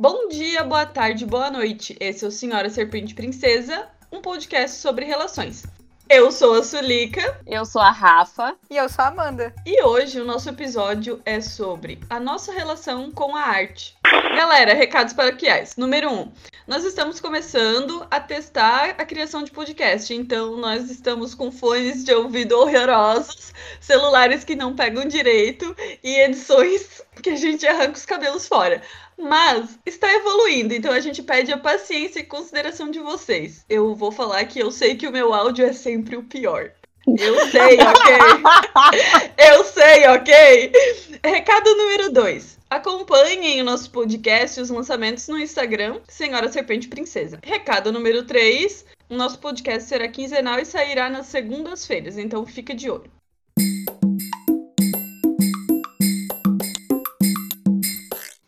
Bom dia, boa tarde, boa noite. Esse é o Senhora Serpente Princesa, um podcast sobre relações. Eu sou a Sulica. Eu sou a Rafa. E eu sou a Amanda. E hoje o nosso episódio é sobre a nossa relação com a arte. Galera, recados paroquiais. Número 1. Um, nós estamos começando a testar a criação de podcast. Então, nós estamos com fones de ouvido horrorosos, celulares que não pegam direito e edições que a gente arranca os cabelos fora. Mas está evoluindo, então a gente pede a paciência e consideração de vocês. Eu vou falar que eu sei que o meu áudio é sempre o pior. Eu sei, ok? eu sei, ok? Recado número 2. Acompanhem o nosso podcast e os lançamentos no Instagram, Senhora Serpente Princesa. Recado número 3. O nosso podcast será quinzenal e sairá nas segundas-feiras, então fica de olho.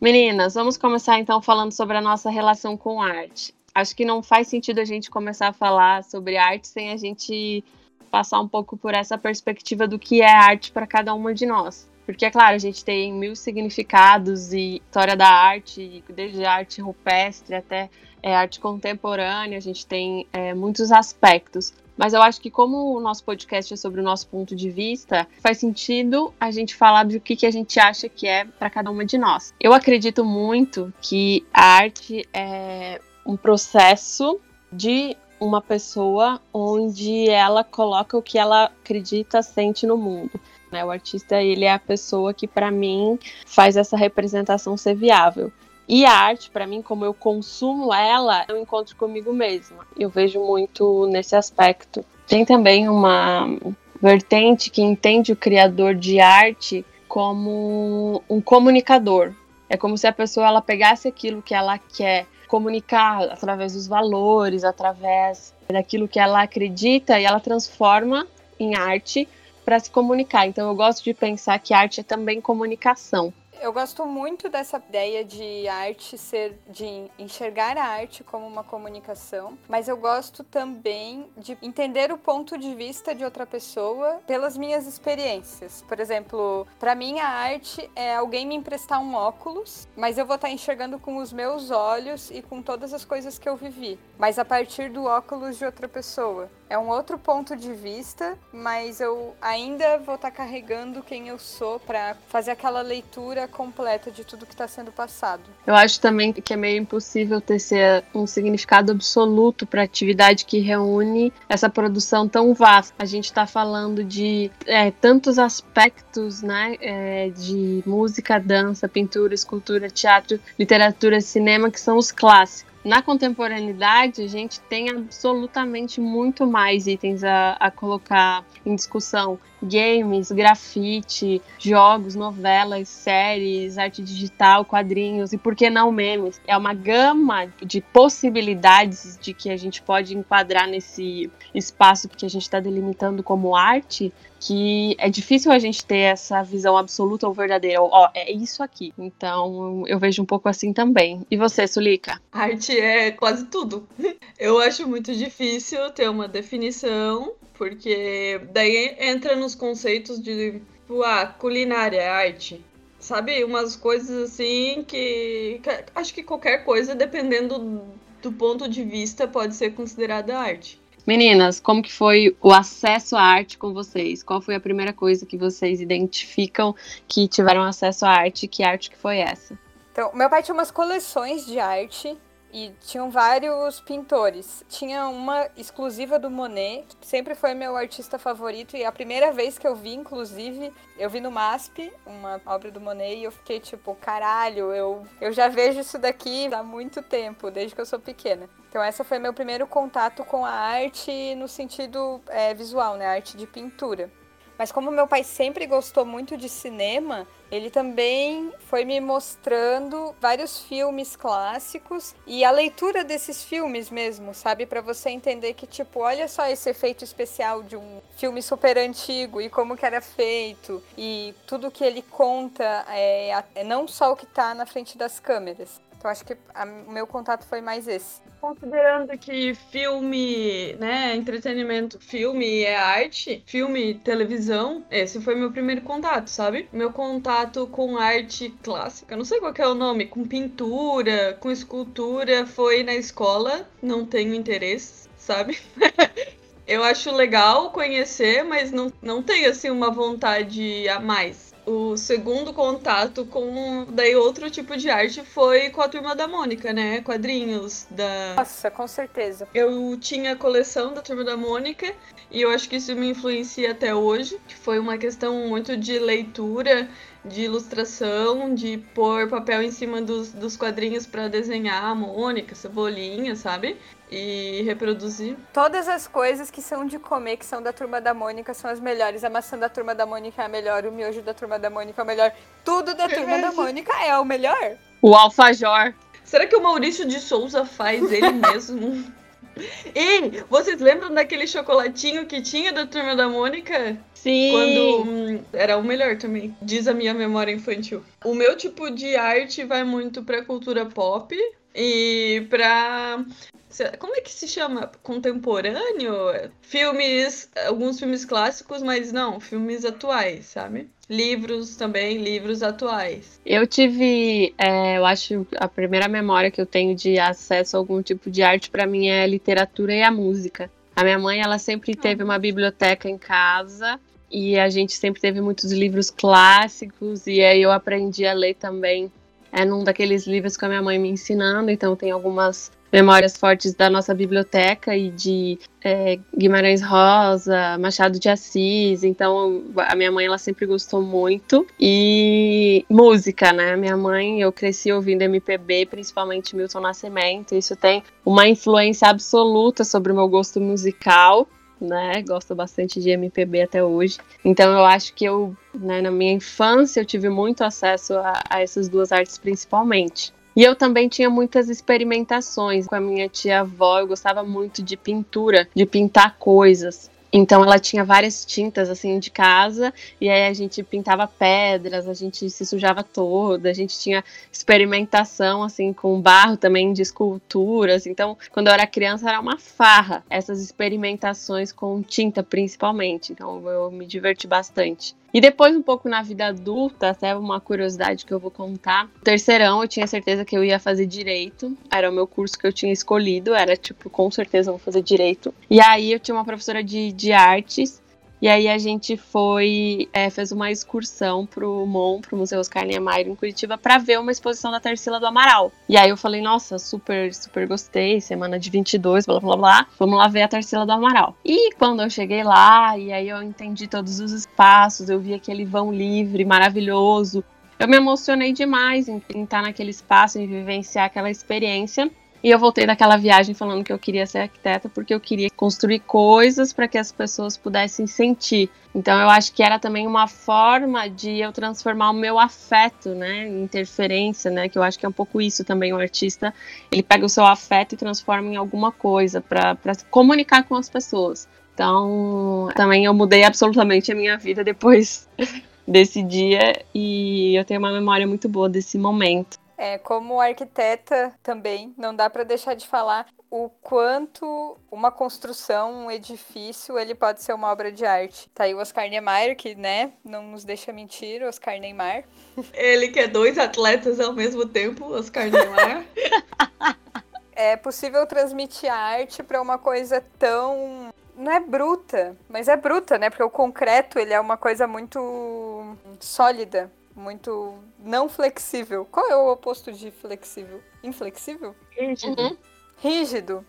Meninas, vamos começar então falando sobre a nossa relação com arte. Acho que não faz sentido a gente começar a falar sobre arte sem a gente passar um pouco por essa perspectiva do que é arte para cada uma de nós. Porque, é claro, a gente tem mil significados e história da arte, desde arte rupestre até é, arte contemporânea, a gente tem é, muitos aspectos. Mas eu acho que como o nosso podcast é sobre o nosso ponto de vista, faz sentido a gente falar do que, que a gente acha que é para cada uma de nós. Eu acredito muito que a arte é um processo de uma pessoa onde ela coloca o que ela acredita, sente no mundo. Né? O artista ele é a pessoa que para mim faz essa representação ser viável. E a arte, para mim, como eu consumo ela, eu encontro comigo mesma. Eu vejo muito nesse aspecto. Tem também uma vertente que entende o criador de arte como um comunicador. É como se a pessoa ela pegasse aquilo que ela quer comunicar através dos valores, através daquilo que ela acredita e ela transforma em arte para se comunicar. Então eu gosto de pensar que arte é também comunicação. Eu gosto muito dessa ideia de arte ser, de enxergar a arte como uma comunicação, mas eu gosto também de entender o ponto de vista de outra pessoa pelas minhas experiências. Por exemplo, para mim a arte é alguém me emprestar um óculos, mas eu vou estar tá enxergando com os meus olhos e com todas as coisas que eu vivi, mas a partir do óculos de outra pessoa. É um outro ponto de vista, mas eu ainda vou estar tá carregando quem eu sou para fazer aquela leitura completa de tudo que está sendo passado. Eu acho também que é meio impossível ter um significado absoluto para atividade que reúne essa produção tão vasta. A gente está falando de é, tantos aspectos, né, é, de música, dança, pintura, escultura, teatro, literatura, cinema, que são os clássicos. Na contemporaneidade, a gente tem absolutamente muito mais itens a, a colocar em discussão games, grafite, jogos, novelas, séries, arte digital, quadrinhos e por que não memes. É uma gama de possibilidades de que a gente pode enquadrar nesse espaço que a gente está delimitando como arte que é difícil a gente ter essa visão absoluta ou verdadeira. Ó, é isso aqui. Então, eu vejo um pouco assim também. E você, Sulica? Arte é quase tudo. Eu acho muito difícil ter uma definição porque daí entra nos conceitos de, tipo, ah, culinária é arte. Sabe? Umas coisas assim que, que. Acho que qualquer coisa, dependendo do ponto de vista, pode ser considerada arte. Meninas, como que foi o acesso à arte com vocês? Qual foi a primeira coisa que vocês identificam que tiveram acesso à arte? Que arte que foi essa? Então, meu pai tinha umas coleções de arte e tinham vários pintores. Tinha uma exclusiva do Monet, que sempre foi meu artista favorito. E a primeira vez que eu vi, inclusive, eu vi no MASP, uma obra do Monet, e eu fiquei tipo, caralho, eu, eu já vejo isso daqui há muito tempo, desde que eu sou pequena. Então, essa foi meu primeiro contato com a arte no sentido é, visual, né? arte de pintura. Mas como meu pai sempre gostou muito de cinema, ele também foi me mostrando vários filmes clássicos e a leitura desses filmes mesmo, sabe, para você entender que tipo, olha só esse efeito especial de um filme super antigo e como que era feito e tudo que ele conta é, é não só o que está na frente das câmeras. Então acho que o meu contato foi mais esse. Considerando que filme, né, entretenimento, filme é arte, filme, televisão, esse foi meu primeiro contato, sabe? Meu contato com arte clássica, não sei qual é o nome, com pintura, com escultura, foi na escola, não tenho interesse, sabe? Eu acho legal conhecer, mas não, não tenho assim uma vontade a mais o segundo contato com daí outro tipo de arte foi com a turma da Mônica, né? Quadrinhos da. Nossa, com certeza. Eu tinha a coleção da turma da Mônica e eu acho que isso me influencia até hoje, que foi uma questão muito de leitura, de ilustração, de pôr papel em cima dos, dos quadrinhos para desenhar a Mônica, Cebolinha, sabe? e reproduzir. Todas as coisas que são de comer, que são da turma da Mônica, são as melhores. A maçã da turma da Mônica é a melhor, o miojo da turma da Mônica é o melhor. Tudo da turma da Mônica é o melhor. O alfajor. Será que o Maurício de Souza faz ele mesmo? Ei, vocês lembram daquele chocolatinho que tinha da turma da Mônica? Sim. Quando hum, era o melhor também, diz a minha memória infantil. O meu tipo de arte vai muito pra cultura pop e pra como é que se chama? Contemporâneo? Filmes, alguns filmes clássicos, mas não, filmes atuais, sabe? Livros também, livros atuais. Eu tive, é, eu acho, a primeira memória que eu tenho de acesso a algum tipo de arte para mim é a literatura e a música. A minha mãe, ela sempre teve uma biblioteca em casa e a gente sempre teve muitos livros clássicos e aí eu aprendi a ler também é num daqueles livros com a minha mãe me ensinando, então tem algumas memórias fortes da nossa biblioteca e de é, Guimarães Rosa, Machado de Assis. Então, a minha mãe ela sempre gostou muito. E música, né? Minha mãe, eu cresci ouvindo MPB, principalmente Milton Nascimento. Isso tem uma influência absoluta sobre o meu gosto musical. Né, gosto bastante de MPB até hoje. Então eu acho que eu, né, na minha infância, eu tive muito acesso a, a essas duas artes principalmente. E eu também tinha muitas experimentações com a minha tia-avó. Eu gostava muito de pintura, de pintar coisas. Então ela tinha várias tintas assim de casa e aí a gente pintava pedras, a gente se sujava toda, a gente tinha experimentação assim com barro também de esculturas. Então, quando eu era criança era uma farra essas experimentações com tinta principalmente. Então eu me diverti bastante. E depois, um pouco na vida adulta, até uma curiosidade que eu vou contar. Terceirão, eu tinha certeza que eu ia fazer direito. Era o meu curso que eu tinha escolhido. Era tipo, com certeza vou fazer direito. E aí eu tinha uma professora de, de artes e aí a gente foi, é, fez uma excursão pro MON, pro Museu Oscar Niemeyer em Curitiba, para ver uma exposição da Tarsila do Amaral. E aí eu falei, nossa, super, super gostei, semana de 22, blá blá blá, vamos lá ver a Tarsila do Amaral. E quando eu cheguei lá, e aí eu entendi todos os espaços, eu vi aquele vão livre, maravilhoso, eu me emocionei demais em, em estar naquele espaço, em vivenciar aquela experiência. E eu voltei daquela viagem falando que eu queria ser arquiteta porque eu queria construir coisas para que as pessoas pudessem sentir. Então eu acho que era também uma forma de eu transformar o meu afeto, né, interferência, né, que eu acho que é um pouco isso também o artista, ele pega o seu afeto e transforma em alguma coisa para comunicar com as pessoas. Então, também eu mudei absolutamente a minha vida depois desse dia e eu tenho uma memória muito boa desse momento. É, como arquiteta também, não dá para deixar de falar o quanto uma construção, um edifício, ele pode ser uma obra de arte. Tá aí o Oscar Niemeyer, que, né, não nos deixa mentir, Oscar Neymar. Ele que é dois atletas ao mesmo tempo, Oscar Neymar. é possível transmitir a arte para uma coisa tão não é bruta, mas é bruta, né? Porque o concreto, ele é uma coisa muito sólida muito não flexível. Qual é o oposto de flexível? Inflexível? Rígido. Uhum. Rígido.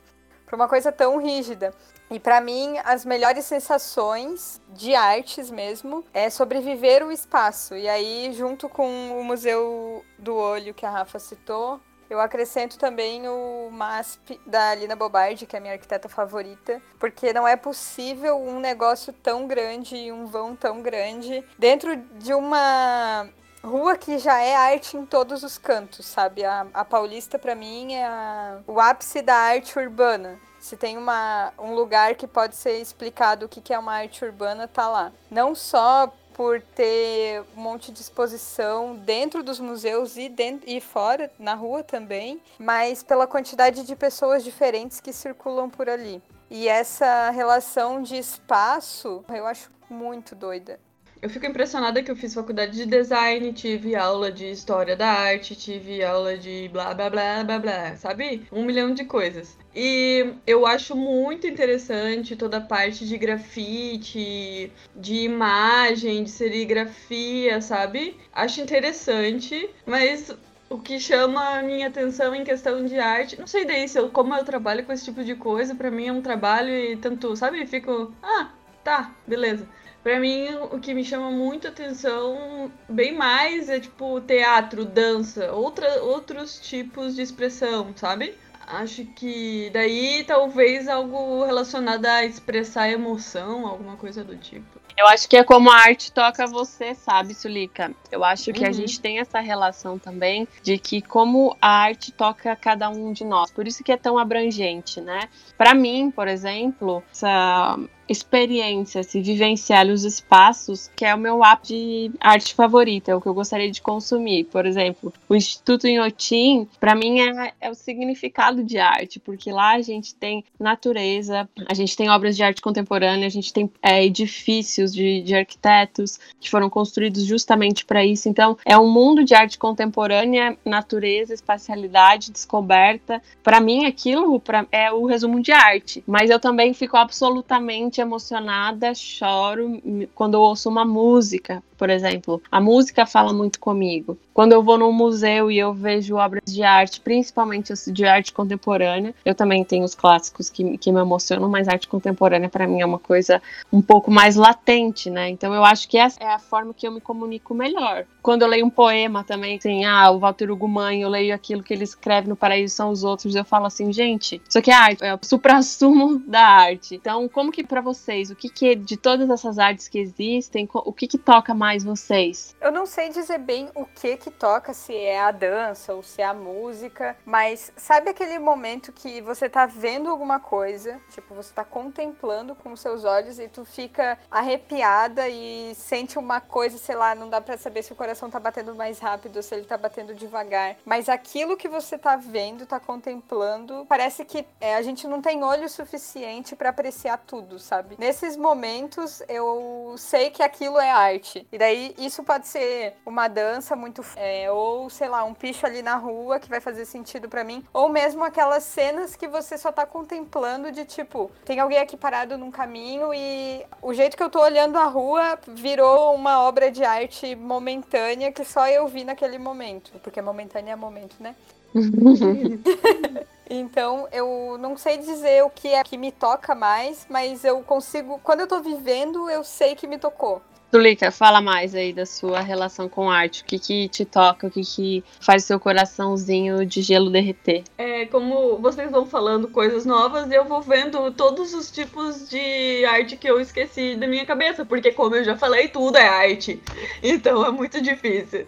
Para uma coisa tão rígida. E para mim, as melhores sensações de artes mesmo é sobreviver o espaço. E aí, junto com o Museu do Olho que a Rafa citou, eu acrescento também o MASP da Lina Bobardi, que é a minha arquiteta favorita, porque não é possível um negócio tão grande e um vão tão grande dentro de uma rua que já é arte em todos os cantos, sabe? A, a Paulista, para mim, é a, o ápice da arte urbana. Se tem uma, um lugar que pode ser explicado o que, que é uma arte urbana, tá lá. Não só por ter um monte de exposição dentro dos museus e, dentro, e fora, na rua também, mas pela quantidade de pessoas diferentes que circulam por ali. E essa relação de espaço eu acho muito doida. Eu fico impressionada que eu fiz faculdade de design, tive aula de história da arte, tive aula de blá blá blá blá blá, sabe? Um milhão de coisas. E eu acho muito interessante toda a parte de grafite, de imagem, de serigrafia, sabe? Acho interessante, mas o que chama a minha atenção em questão de arte, não sei daí se eu, como eu trabalho com esse tipo de coisa, para mim é um trabalho e tanto, sabe? Fico, ah, tá, beleza. Pra mim, o que me chama muito atenção, bem mais, é tipo teatro, dança, outra, outros tipos de expressão, sabe? Acho que daí talvez algo relacionado a expressar emoção, alguma coisa do tipo. Eu acho que é como a arte toca você, sabe, Sulica? Eu acho que uhum. a gente tem essa relação também de que como a arte toca cada um de nós. Por isso que é tão abrangente, né? Para mim, por exemplo, essa experiência, se vivenciar os espaços, que é o meu app de arte favorita, é o que eu gostaria de consumir. Por exemplo, o Instituto Inhotim, para mim é, é, o significado de arte, porque lá a gente tem natureza, a gente tem obras de arte contemporânea, a gente tem é, edifícios de, de arquitetos que foram construídos justamente para isso. Então, é um mundo de arte contemporânea, natureza, espacialidade, descoberta. Para mim, aquilo pra, é o resumo de arte, mas eu também fico absolutamente extremamente emocionada, choro quando eu ouço uma música, por exemplo. A música fala muito comigo. Quando eu vou num museu e eu vejo obras de arte, principalmente de arte contemporânea, eu também tenho os clássicos que, que me emocionam, mas arte contemporânea para mim é uma coisa um pouco mais latente, né? Então eu acho que essa é a forma que eu me comunico melhor. Quando eu leio um poema também, assim, ah, o Walter Ugumãe, eu leio aquilo que ele escreve no Paraíso são os outros, eu falo assim, gente, isso aqui é arte, é o supra-sumo da arte. Então, como que para vocês, o que que de todas essas artes que existem, o que que toca mais vocês? Eu não sei dizer bem o que que toca, se é a dança ou se é a música, mas sabe aquele momento que você tá vendo alguma coisa, tipo, você tá contemplando com os seus olhos e tu fica arrepiada e sente uma coisa, sei lá, não dá para saber se o coração tá batendo mais rápido se ele tá batendo devagar, mas aquilo que você tá vendo, tá contemplando, parece que é, a gente não tem olho suficiente para apreciar tudo, sabe? Nesses momentos eu sei que aquilo é arte. E daí isso pode ser uma dança muito é, ou, sei lá, um picho ali na rua que vai fazer sentido para mim. Ou mesmo aquelas cenas que você só tá contemplando de tipo, tem alguém aqui parado num caminho e o jeito que eu tô olhando a rua virou uma obra de arte momentânea que só eu vi naquele momento. Porque momentânea é momento, né? então, eu não sei dizer o que é que me toca mais, mas eu consigo. Quando eu tô vivendo, eu sei que me tocou. Tulica, fala mais aí da sua relação com arte. O que, que te toca, o que, que faz seu coraçãozinho de gelo derreter? É, como vocês vão falando coisas novas, eu vou vendo todos os tipos de arte que eu esqueci da minha cabeça, porque como eu já falei, tudo é arte. Então é muito difícil.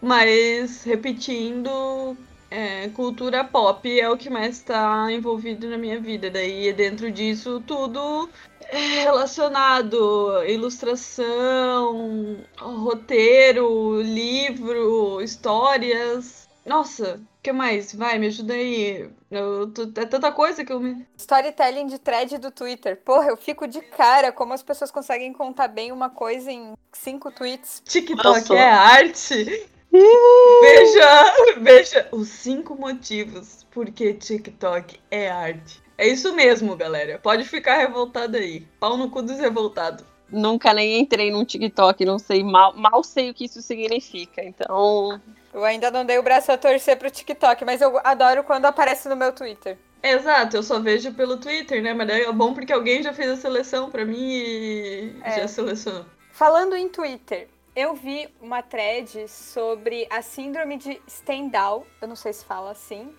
Mas repetindo, é, cultura pop é o que mais está envolvido na minha vida. Daí dentro disso tudo relacionado ilustração, roteiro, livro, histórias. Nossa, o que mais? Vai, me ajuda aí. Eu, é tanta coisa que eu me. Storytelling de thread do Twitter. Porra, eu fico de cara como as pessoas conseguem contar bem uma coisa em cinco tweets. TikTok Nossa. é arte. Veja, veja os cinco motivos por que TikTok é arte. É isso mesmo, galera. Pode ficar revoltado aí. Pau no cu dos revoltados. Nunca nem entrei num TikTok, não sei, mal, mal sei o que isso significa. Então. Eu ainda não dei o braço a torcer pro TikTok, mas eu adoro quando aparece no meu Twitter. Exato, eu só vejo pelo Twitter, né? Mas é bom porque alguém já fez a seleção pra mim e é. já selecionou. Falando em Twitter, eu vi uma thread sobre a síndrome de Stendhal, eu não sei se fala assim,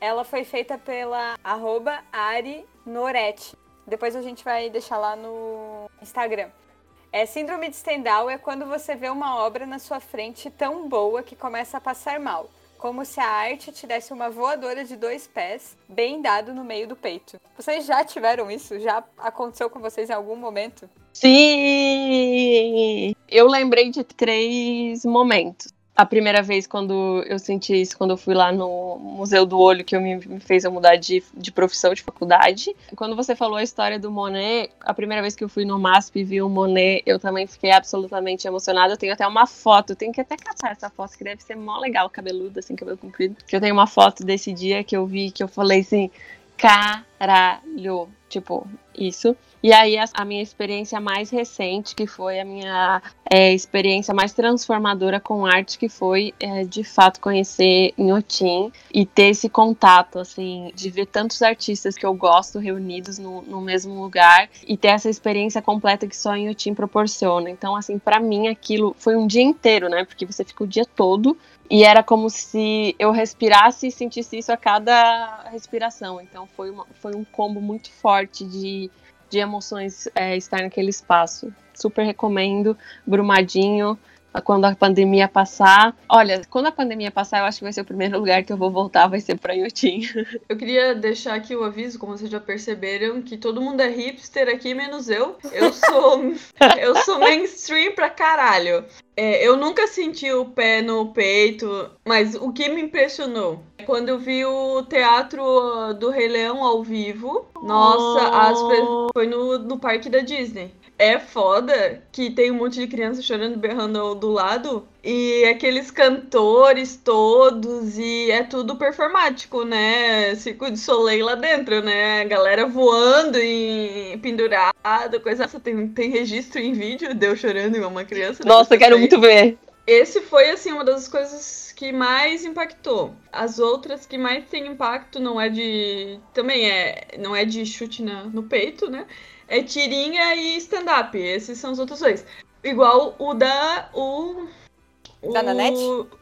ela foi feita pela arroba Ari Noretti. Depois a gente vai deixar lá no Instagram. É, síndrome de Stendhal é quando você vê uma obra na sua frente tão boa que começa a passar mal. Como se a arte te desse uma voadora de dois pés, bem dado no meio do peito. Vocês já tiveram isso? Já aconteceu com vocês em algum momento? Sim! Eu lembrei de três momentos a primeira vez quando eu senti isso, quando eu fui lá no Museu do Olho, que eu me, me fez eu mudar de, de profissão, de faculdade. Quando você falou a história do Monet, a primeira vez que eu fui no MASP e vi o Monet, eu também fiquei absolutamente emocionada. Eu tenho até uma foto, eu tenho que até caçar essa foto, que deve ser mó legal, cabeludo, assim, cabelo comprido. Que eu tenho uma foto desse dia que eu vi, que eu falei assim, caralho, tipo, isso. E aí a, a, minha experiência mais recente, que foi a minha é, experiência mais transformadora com arte, que foi é, de fato conhecer Inhotim e ter esse contato, assim, de ver tantos artistas que eu gosto reunidos no, no mesmo lugar e ter essa experiência completa que só Inhotim proporciona. Então, assim, para mim aquilo foi um dia inteiro, né? Porque você fica o dia todo e era como se eu respirasse e sentisse isso a cada respiração. Então foi, uma, foi um combo muito forte de de emoções é, estar naquele espaço. Super recomendo, Brumadinho, quando a pandemia passar. Olha, quando a pandemia passar, eu acho que vai ser o primeiro lugar que eu vou voltar, vai ser pra Iotim. Eu queria deixar aqui o aviso, como vocês já perceberam, que todo mundo é hipster aqui, menos eu. Eu sou, eu sou mainstream pra caralho. É, eu nunca senti o pé no peito, mas o que me impressionou quando eu vi o teatro do Rei Leão ao vivo. Nossa, oh. as, foi no, no parque da Disney é foda que tem um monte de criança chorando, berrando do lado. E aqueles cantores todos, e é tudo performático, né? Circo de Soleil lá dentro, né? A galera voando e pendurado, coisa. Nossa, tem, tem registro em vídeo de eu chorando igual uma criança. Nossa, quero muito ver. Esse foi, assim, uma das coisas que mais impactou. As outras que mais tem impacto não é de. Também é. Não é de chute na, no peito, né? É tirinha e stand-up. Esses são os outros dois. Igual o da. O, o, da Nanette?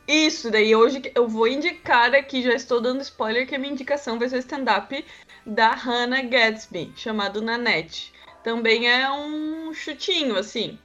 Isso, daí hoje eu vou indicar aqui, já estou dando spoiler, que a minha indicação vai ser o stand-up da Hannah Gatsby, chamado Nanette. Também é um chutinho, assim.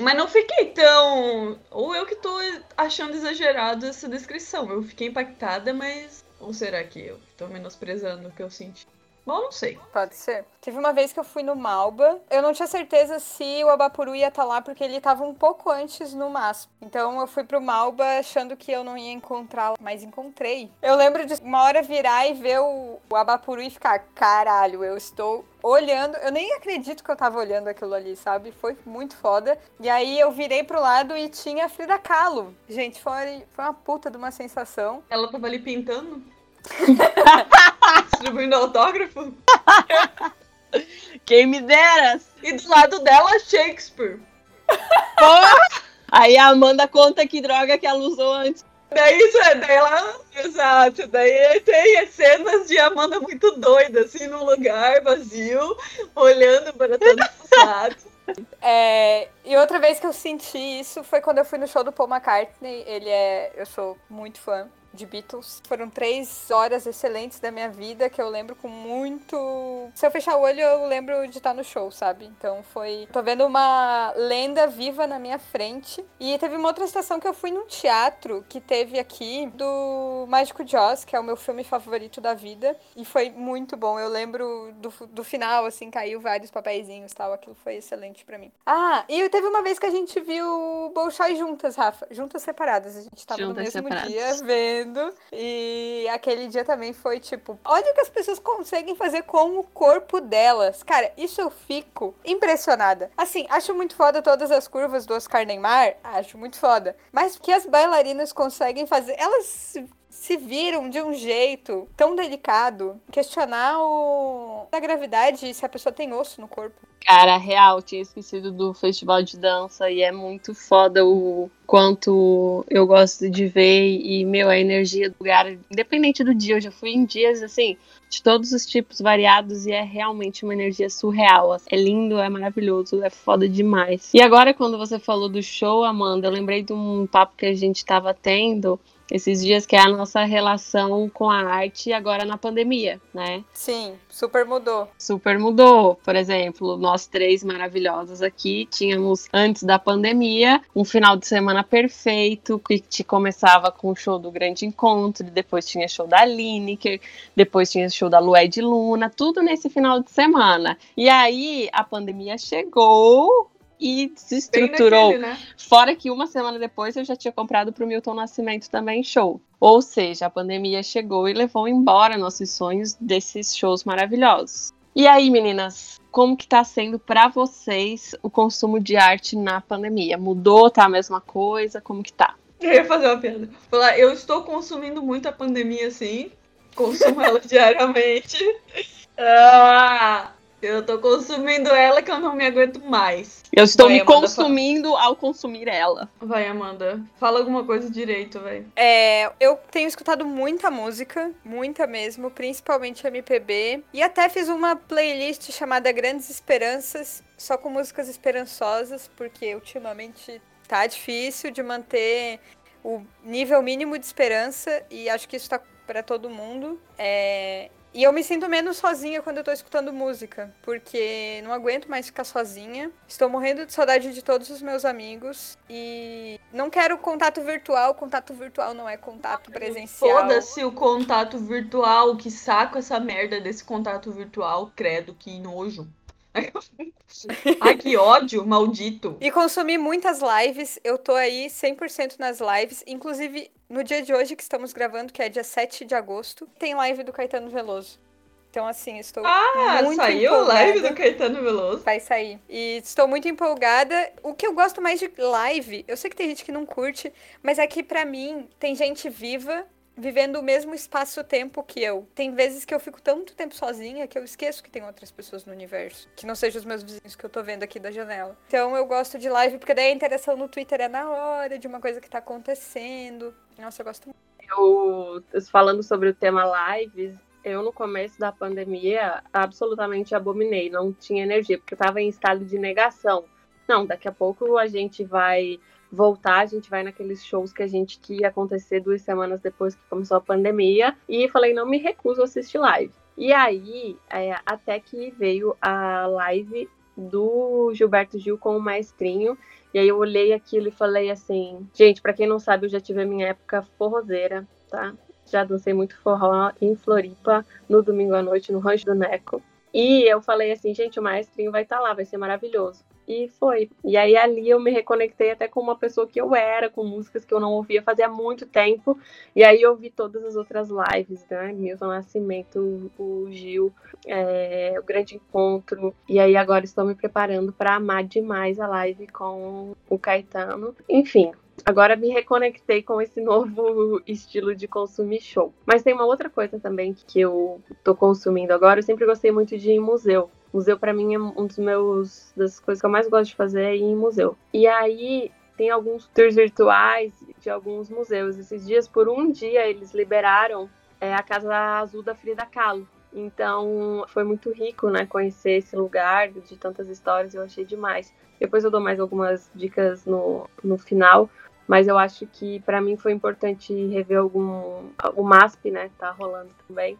Mas não fiquei tão. Ou eu que tô achando exagerado essa descrição. Eu fiquei impactada, mas. Ou será que eu tô menosprezando o que eu senti? Bom, não sei. Pode ser. Teve uma vez que eu fui no Malba. Eu não tinha certeza se o Abapuru ia estar tá lá, porque ele estava um pouco antes no MASP. Então eu fui pro Malba achando que eu não ia encontrá-lo, mas encontrei. Eu lembro de uma hora virar e ver o, o Abapuru e ficar, caralho, eu estou olhando. Eu nem acredito que eu tava olhando aquilo ali, sabe? Foi muito foda. E aí eu virei pro lado e tinha a Frida Kahlo. Gente, foi, foi uma puta de uma sensação. Ela tava ali pintando? Distribuindo autógrafo? Quem me dera! E do lado dela, Shakespeare. Porra! Aí a Amanda conta que droga que ela usou antes. Daí, daí ela, exato, daí tem cenas de Amanda muito doida, assim, num lugar vazio, olhando para todos os lados. É, e outra vez que eu senti isso foi quando eu fui no show do Paul McCartney. Ele é. Eu sou muito fã de Beatles. Foram três horas excelentes da minha vida que eu lembro com muito. Se eu fechar o olho, eu lembro de estar no show, sabe? Então foi. Tô vendo uma lenda viva na minha frente. E teve uma outra estação que eu fui num teatro que teve aqui do Mágico Joss, que é o meu filme favorito da vida. E foi muito bom. Eu lembro do, do final, assim, caiu vários papeizinhos e tal. Aquilo foi excelente para mim. Ah, e teve uma vez que a gente viu Bolshoi juntas, Rafa. Juntas separadas. A gente tava juntas no mesmo separadas. dia vendo e aquele dia também foi tipo, olha o que as pessoas conseguem fazer com o corpo delas. Cara, isso eu fico impressionada. Assim, acho muito foda todas as curvas do Oscar Neymar, acho muito foda. Mas que as bailarinas conseguem fazer, elas se viram de um jeito tão delicado, questionar o... a gravidade se a pessoa tem osso no corpo. Cara, real, tinha esquecido do festival de dança e é muito foda o quanto eu gosto de ver e, meu, a energia do lugar, independente do dia, eu já fui em dias assim, de todos os tipos variados e é realmente uma energia surreal. É lindo, é maravilhoso, é foda demais. E agora, quando você falou do show, Amanda, eu lembrei de um papo que a gente tava tendo esses dias, que é a nossa relação com a arte agora na pandemia, né? Sim, super mudou. Super mudou. Por exemplo, nós três maravilhosas aqui tínhamos, antes da pandemia, um final de semana perfeito, que te começava com o show do Grande Encontro, depois tinha show da Lineker, depois tinha show da Lué de Luna, tudo nesse final de semana. E aí a pandemia chegou, e se estruturou. Naquele, né? Fora que uma semana depois eu já tinha comprado para o Milton Nascimento também show. Ou seja, a pandemia chegou e levou embora nossos sonhos desses shows maravilhosos. E aí, meninas, como que tá sendo para vocês o consumo de arte na pandemia? Mudou, tá a mesma coisa? Como que tá? Eu ia fazer uma piada. Falar, eu estou consumindo muito a pandemia, sim. Consumo ela diariamente. Ah, eu tô consumindo ela que eu não me aguento mais. Eu estou vai, me Amanda, consumindo fala. ao consumir ela. Vai, Amanda. Fala alguma coisa direito, vai. É, eu tenho escutado muita música, muita mesmo, principalmente MPB. E até fiz uma playlist chamada Grandes Esperanças, só com músicas esperançosas, porque ultimamente tá difícil de manter o nível mínimo de esperança e acho que isso tá para todo mundo. É, e eu me sinto menos sozinha quando eu tô escutando música, porque não aguento mais ficar sozinha. Estou morrendo de saudade de todos os meus amigos e não quero contato virtual. Contato virtual não é contato presencial. Foda-se o contato virtual, que saco essa merda desse contato virtual, credo, que nojo. Ai, que ódio, maldito. E consumi muitas lives. Eu tô aí 100% nas lives. Inclusive, no dia de hoje que estamos gravando, que é dia 7 de agosto, tem live do Caetano Veloso. Então, assim, estou ah, muito saiu empolgada. live do Caetano Veloso? Vai sair. E estou muito empolgada. O que eu gosto mais de live, eu sei que tem gente que não curte, mas é que pra mim tem gente viva vivendo o mesmo espaço-tempo que eu. Tem vezes que eu fico tanto tempo sozinha que eu esqueço que tem outras pessoas no universo, que não sejam os meus vizinhos que eu tô vendo aqui da janela. Então eu gosto de live porque daí a interação no Twitter é na hora de uma coisa que tá acontecendo. Nossa, eu gosto muito. Eu, falando sobre o tema lives, eu no começo da pandemia absolutamente abominei, não tinha energia, porque eu tava em estado de negação. Não, daqui a pouco a gente vai voltar, a gente vai naqueles shows que a gente que ia acontecer duas semanas depois que começou a pandemia. E falei, não me recuso a assistir live. E aí, é, até que veio a live do Gilberto Gil com o Maestrinho. E aí eu olhei aquilo e falei assim, gente, para quem não sabe, eu já tive a minha época forrozeira, tá? Já dancei muito forró em Floripa no domingo à noite no Rancho do Neco. E eu falei assim, gente, o Maestrinho vai estar tá lá, vai ser maravilhoso. E foi. E aí ali eu me reconectei até com uma pessoa que eu era, com músicas que eu não ouvia fazia muito tempo. E aí eu vi todas as outras lives, né? Milton Nascimento, o Gil, é, o Grande Encontro. E aí agora estou me preparando para amar demais a live com o Caetano. Enfim, agora me reconectei com esse novo estilo de consumir show. Mas tem uma outra coisa também que eu tô consumindo agora. Eu sempre gostei muito de ir em museu. Museu para mim é um dos meus das coisas que eu mais gosto de fazer é ir em museu. E aí tem alguns tours virtuais de alguns museus. Esses dias por um dia eles liberaram é, a Casa Azul da Frida Kahlo. Então foi muito rico, né, conhecer esse lugar de tantas histórias, eu achei demais. Depois eu dou mais algumas dicas no, no final, mas eu acho que para mim foi importante rever algum o MASP, né, tá rolando também.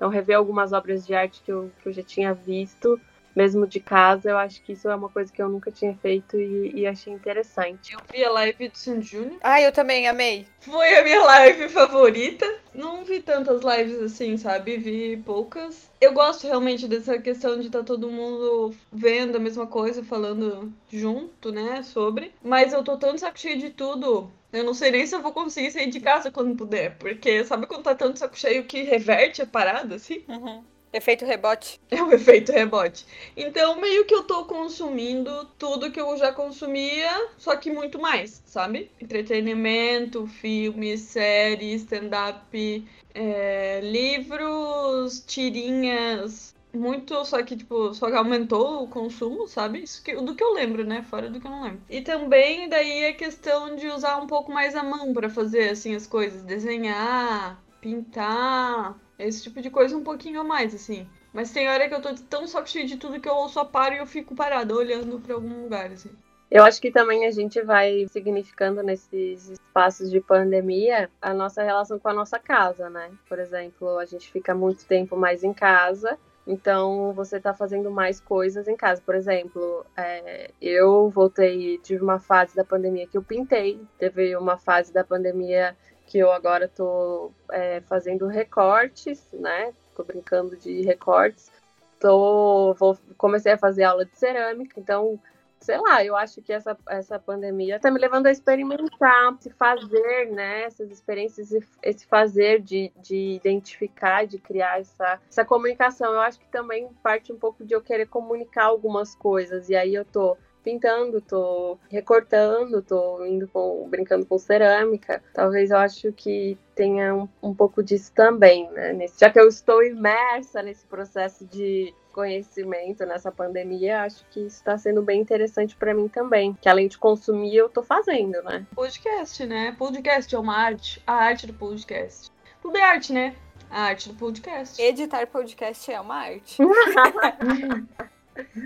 Então, rever algumas obras de arte que eu, que eu já tinha visto, mesmo de casa, eu acho que isso é uma coisa que eu nunca tinha feito e, e achei interessante. Eu vi a live do Sandy Júnior. Ah, eu também amei. Foi a minha live favorita. Não vi tantas lives assim, sabe? Vi poucas. Eu gosto realmente dessa questão de estar tá todo mundo vendo a mesma coisa, falando junto, né? Sobre. Mas eu tô tão saco cheio de tudo eu não sei nem se eu vou conseguir sair de casa quando puder, porque sabe quando tá tanto saco cheio que reverte a parada, assim? Uhum. Efeito rebote. É o efeito rebote. Então, meio que eu tô consumindo tudo que eu já consumia, só que muito mais, sabe? Entretenimento, filmes, séries, stand-up, é, livros, tirinhas, muito, só que, tipo, só que aumentou o consumo, sabe? Isso que, do que eu lembro, né? Fora do que eu não lembro. E também, daí, a questão de usar um pouco mais a mão para fazer, assim, as coisas. Desenhar, pintar, esse tipo de coisa um pouquinho a mais, assim. Mas tem hora que eu tô tão saco cheio de tudo que eu só paro e eu fico parada olhando para algum lugar, assim. Eu acho que também a gente vai significando nesses espaços de pandemia a nossa relação com a nossa casa, né? Por exemplo, a gente fica muito tempo mais em casa, então você está fazendo mais coisas em casa. Por exemplo, é, eu voltei, tive uma fase da pandemia que eu pintei, teve uma fase da pandemia que eu agora estou é, fazendo recortes, né? Tô brincando de recortes. Tô, vou, comecei a fazer aula de cerâmica, então sei lá, eu acho que essa, essa pandemia está me levando a experimentar, se fazer, né, essas experiências, esse fazer de, de identificar, de criar essa, essa comunicação. Eu acho que também parte um pouco de eu querer comunicar algumas coisas, e aí eu tô pintando, tô recortando, tô indo com, brincando com cerâmica. Talvez eu acho que tenha um, um pouco disso também, né? Nesse, já que eu estou imersa nesse processo de conhecimento nessa pandemia, acho que isso está sendo bem interessante para mim também. Que além de consumir, eu tô fazendo, né? Podcast, né? Podcast é uma arte, a arte do podcast. Tudo é arte, né? A arte do podcast. Editar podcast é uma arte.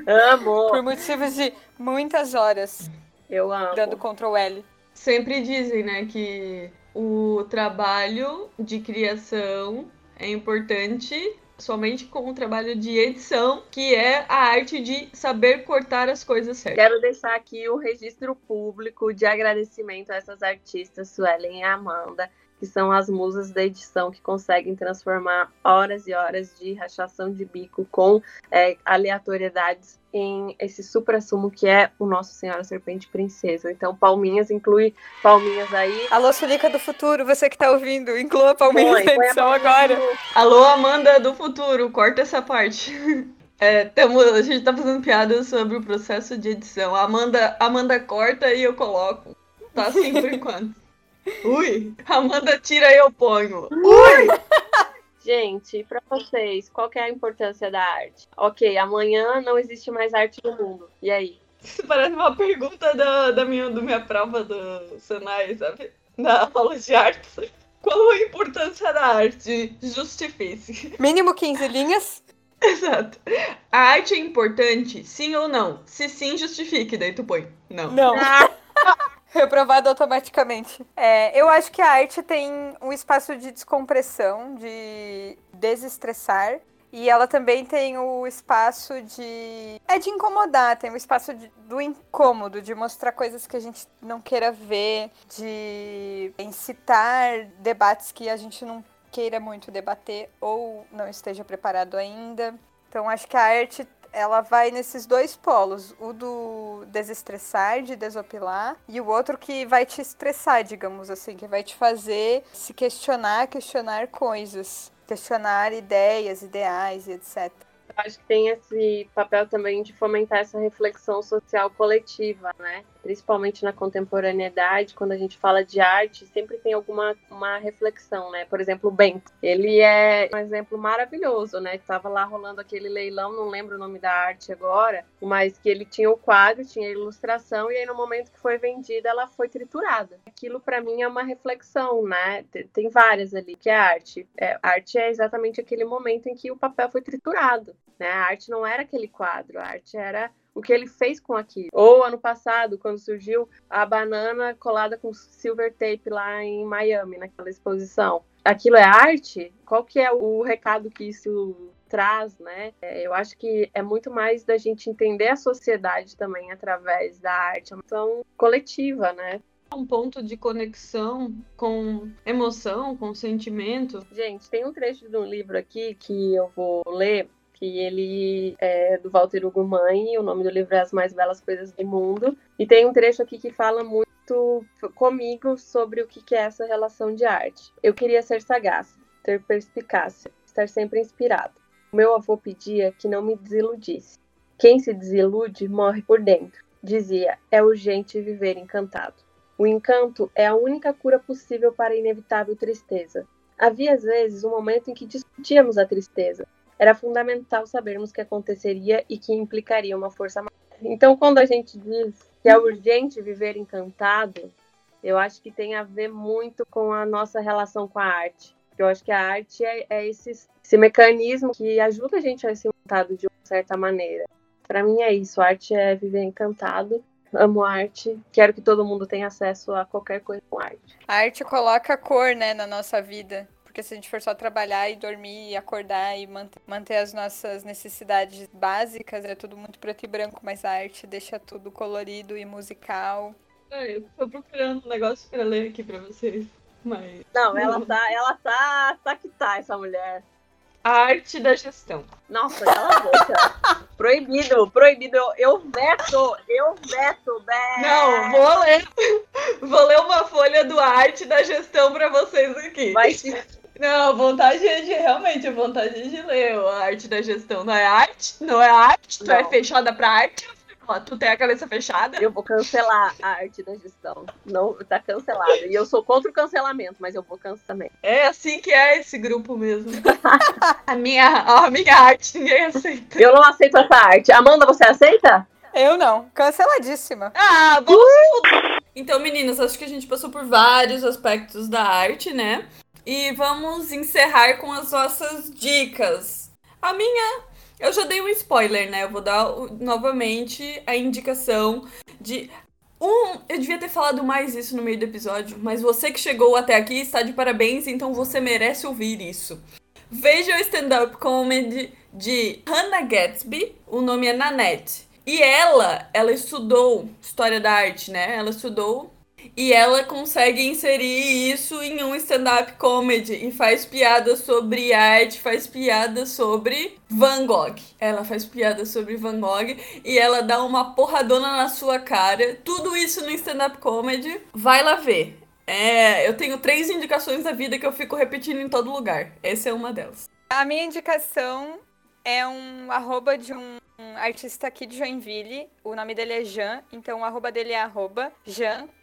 amo! Por motivos de muitas horas. Eu amo. Dando Ctrl L. Sempre dizem, né, que o trabalho de criação é importante somente com o trabalho de edição, que é a arte de saber cortar as coisas certas. Quero deixar aqui o registro público de agradecimento a essas artistas, Suelen e Amanda, que são as musas da edição que conseguem transformar horas e horas de rachação de bico com é, aleatoriedades em esse supra-sumo que é o Nosso Senhora Serpente Princesa. Então, palminhas inclui palminhas aí. Alô, Sulica do Futuro, você que tá ouvindo, inclua palminhas na edição agora. Alô, Amanda do Futuro, corta essa parte. É, tamo, a gente tá fazendo piada sobre o processo de edição. Amanda, Amanda corta e eu coloco. Tá assim por enquanto. Ui! Amanda tira e eu ponho. Ui! Gente, para vocês, qual é a importância da arte? Ok, amanhã não existe mais arte no mundo. E aí? Isso parece uma pergunta da, da, minha, da minha prova do Senai, sabe? Na aula de artes. Qual a importância da arte? Justifique. Mínimo 15 linhas. Exato. A arte é importante, sim ou não? Se sim, justifique, daí tu põe. Não. Não. Reprovado automaticamente. É, eu acho que a arte tem um espaço de descompressão, de desestressar. E ela também tem o espaço de. É de incomodar, tem o espaço de, do incômodo, de mostrar coisas que a gente não queira ver, de incitar debates que a gente não queira muito debater ou não esteja preparado ainda. Então acho que a arte ela vai nesses dois polos, o do desestressar, de desopilar, e o outro que vai te estressar, digamos assim, que vai te fazer se questionar, questionar coisas, questionar ideias, ideais e etc acho que tem esse papel também de fomentar essa reflexão social coletiva, né? Principalmente na contemporaneidade, quando a gente fala de arte, sempre tem alguma uma reflexão, né? Por exemplo, o Bento, ele é um exemplo maravilhoso, né? Tava lá rolando aquele leilão, não lembro o nome da arte agora, mas que ele tinha o quadro, tinha a ilustração e aí no momento que foi vendida, ela foi triturada. Aquilo para mim é uma reflexão, né? Tem várias ali que é arte. É, arte é exatamente aquele momento em que o papel foi triturado. Né? A arte não era aquele quadro, a arte era o que ele fez com aquilo. Ou ano passado, quando surgiu a banana colada com silver tape lá em Miami, naquela exposição. Aquilo é arte? Qual que é o recado que isso traz, né? É, eu acho que é muito mais da gente entender a sociedade também através da arte, é uma ação coletiva, né? um ponto de conexão com emoção, com sentimento. Gente, tem um trecho de um livro aqui que eu vou ler que ele é do Walter Hugo Mãe, o nome do livro é As Mais Belas Coisas do Mundo, e tem um trecho aqui que fala muito comigo sobre o que é essa relação de arte. Eu queria ser sagaz, ter perspicácia, estar sempre inspirado. Meu avô pedia que não me desiludisse. Quem se desilude morre por dentro. Dizia, é urgente viver encantado. O encanto é a única cura possível para a inevitável tristeza. Havia às vezes um momento em que discutíamos a tristeza, era fundamental sabermos que aconteceria e que implicaria uma força maior. Então, quando a gente diz que é urgente viver encantado, eu acho que tem a ver muito com a nossa relação com a arte. Eu acho que a arte é, é esse, esse mecanismo que ajuda a gente a ser encantado de uma certa maneira. Para mim é isso, a arte é viver encantado, amo arte. Quero que todo mundo tenha acesso a qualquer coisa com arte. A arte coloca cor, né, na nossa vida. Porque se a gente for só trabalhar e dormir e acordar e manter, manter as nossas necessidades básicas, é tudo muito preto e branco, mas a arte deixa tudo colorido e musical. eu tô procurando um negócio pra ler aqui pra vocês. Mas... Não, ela tá, ela tá, tá que tá, essa mulher. A arte da gestão. Nossa, cala a boca. proibido, proibido. Eu, eu veto, eu veto, veto. Não, vou ler. Vou ler uma folha do arte da gestão pra vocês aqui. Vai Não, vontade é de realmente, vontade de ler a arte da gestão. Não é arte? Não é arte? Tu é fechada pra arte? Ó, tu tem a cabeça fechada? Eu vou cancelar a arte da gestão. Não, tá cancelada. E eu sou contra o cancelamento, mas eu vou cancelar também. É assim que é esse grupo mesmo. a, minha, a minha arte ninguém aceita. Eu não aceito essa arte. Amanda, você aceita? Eu não. Canceladíssima. Ah, vamos. Uh! Então, meninas, acho que a gente passou por vários aspectos da arte, né? E vamos encerrar com as nossas dicas. A minha eu já dei um spoiler, né? Eu vou dar novamente a indicação de. Um, eu devia ter falado mais isso no meio do episódio, mas você que chegou até aqui está de parabéns, então você merece ouvir isso. Veja o stand-up comedy de Hannah Gatsby, o nome é Nanette. E ela, ela estudou história da arte, né? Ela estudou e ela consegue inserir isso em um stand-up comedy e faz piada sobre arte, faz piada sobre Van Gogh. Ela faz piada sobre Van Gogh e ela dá uma porradona na sua cara. Tudo isso no stand-up comedy. Vai lá ver. É, eu tenho três indicações da vida que eu fico repetindo em todo lugar. Essa é uma delas. A minha indicação é um arroba de um um artista aqui de Joinville. O nome dele é Jean, então o arroba dele é arroba jan.m.o.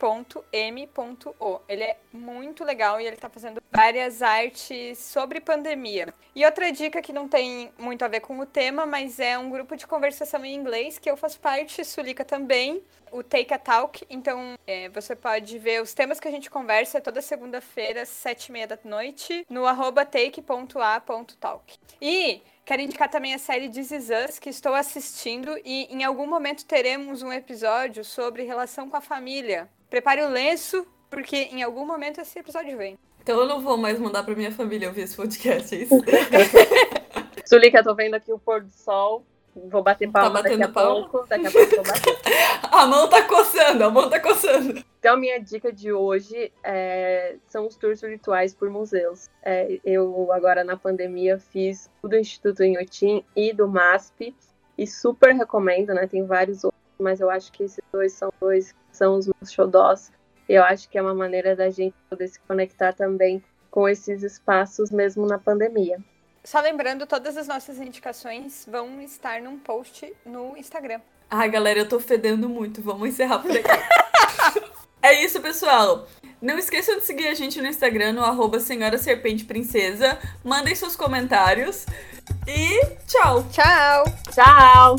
Ele é muito legal e ele tá fazendo várias artes sobre pandemia. E outra dica que não tem muito a ver com o tema, mas é um grupo de conversação em inglês que eu faço parte, Sulica também, o Take a Talk. Então é, você pode ver os temas que a gente conversa toda segunda-feira, sete e meia da noite, no arroba take.a.talk. E Quero indicar também a série This Is Us, que estou assistindo, e em algum momento teremos um episódio sobre relação com a família. Prepare o lenço, porque em algum momento esse episódio vem. Então eu não vou mais mandar pra minha família ouvir esse podcast, é isso? Sulica, tô vendo aqui o pôr do sol. Vou bater tá palma tá daqui a palma? pouco. Daqui a pouco vou bater. a mão tá coçando, a mão tá coçando. Então, a minha dica de hoje é, são os tours virtuais por museus. É, eu, agora na pandemia, fiz o do Instituto Inhotim e do MASP. E super recomendo, né? Tem vários outros, mas eu acho que esses dois são dois são os meus xodós. Eu acho que é uma maneira da gente poder se conectar também com esses espaços mesmo na pandemia. Só lembrando, todas as nossas indicações vão estar num post no Instagram. Ai, galera, eu tô fedendo muito. Vamos encerrar por aqui. é isso, pessoal. Não esqueçam de seguir a gente no Instagram, no arroba Senhora Serpente Princesa. Mandem seus comentários. E tchau. Tchau. Tchau.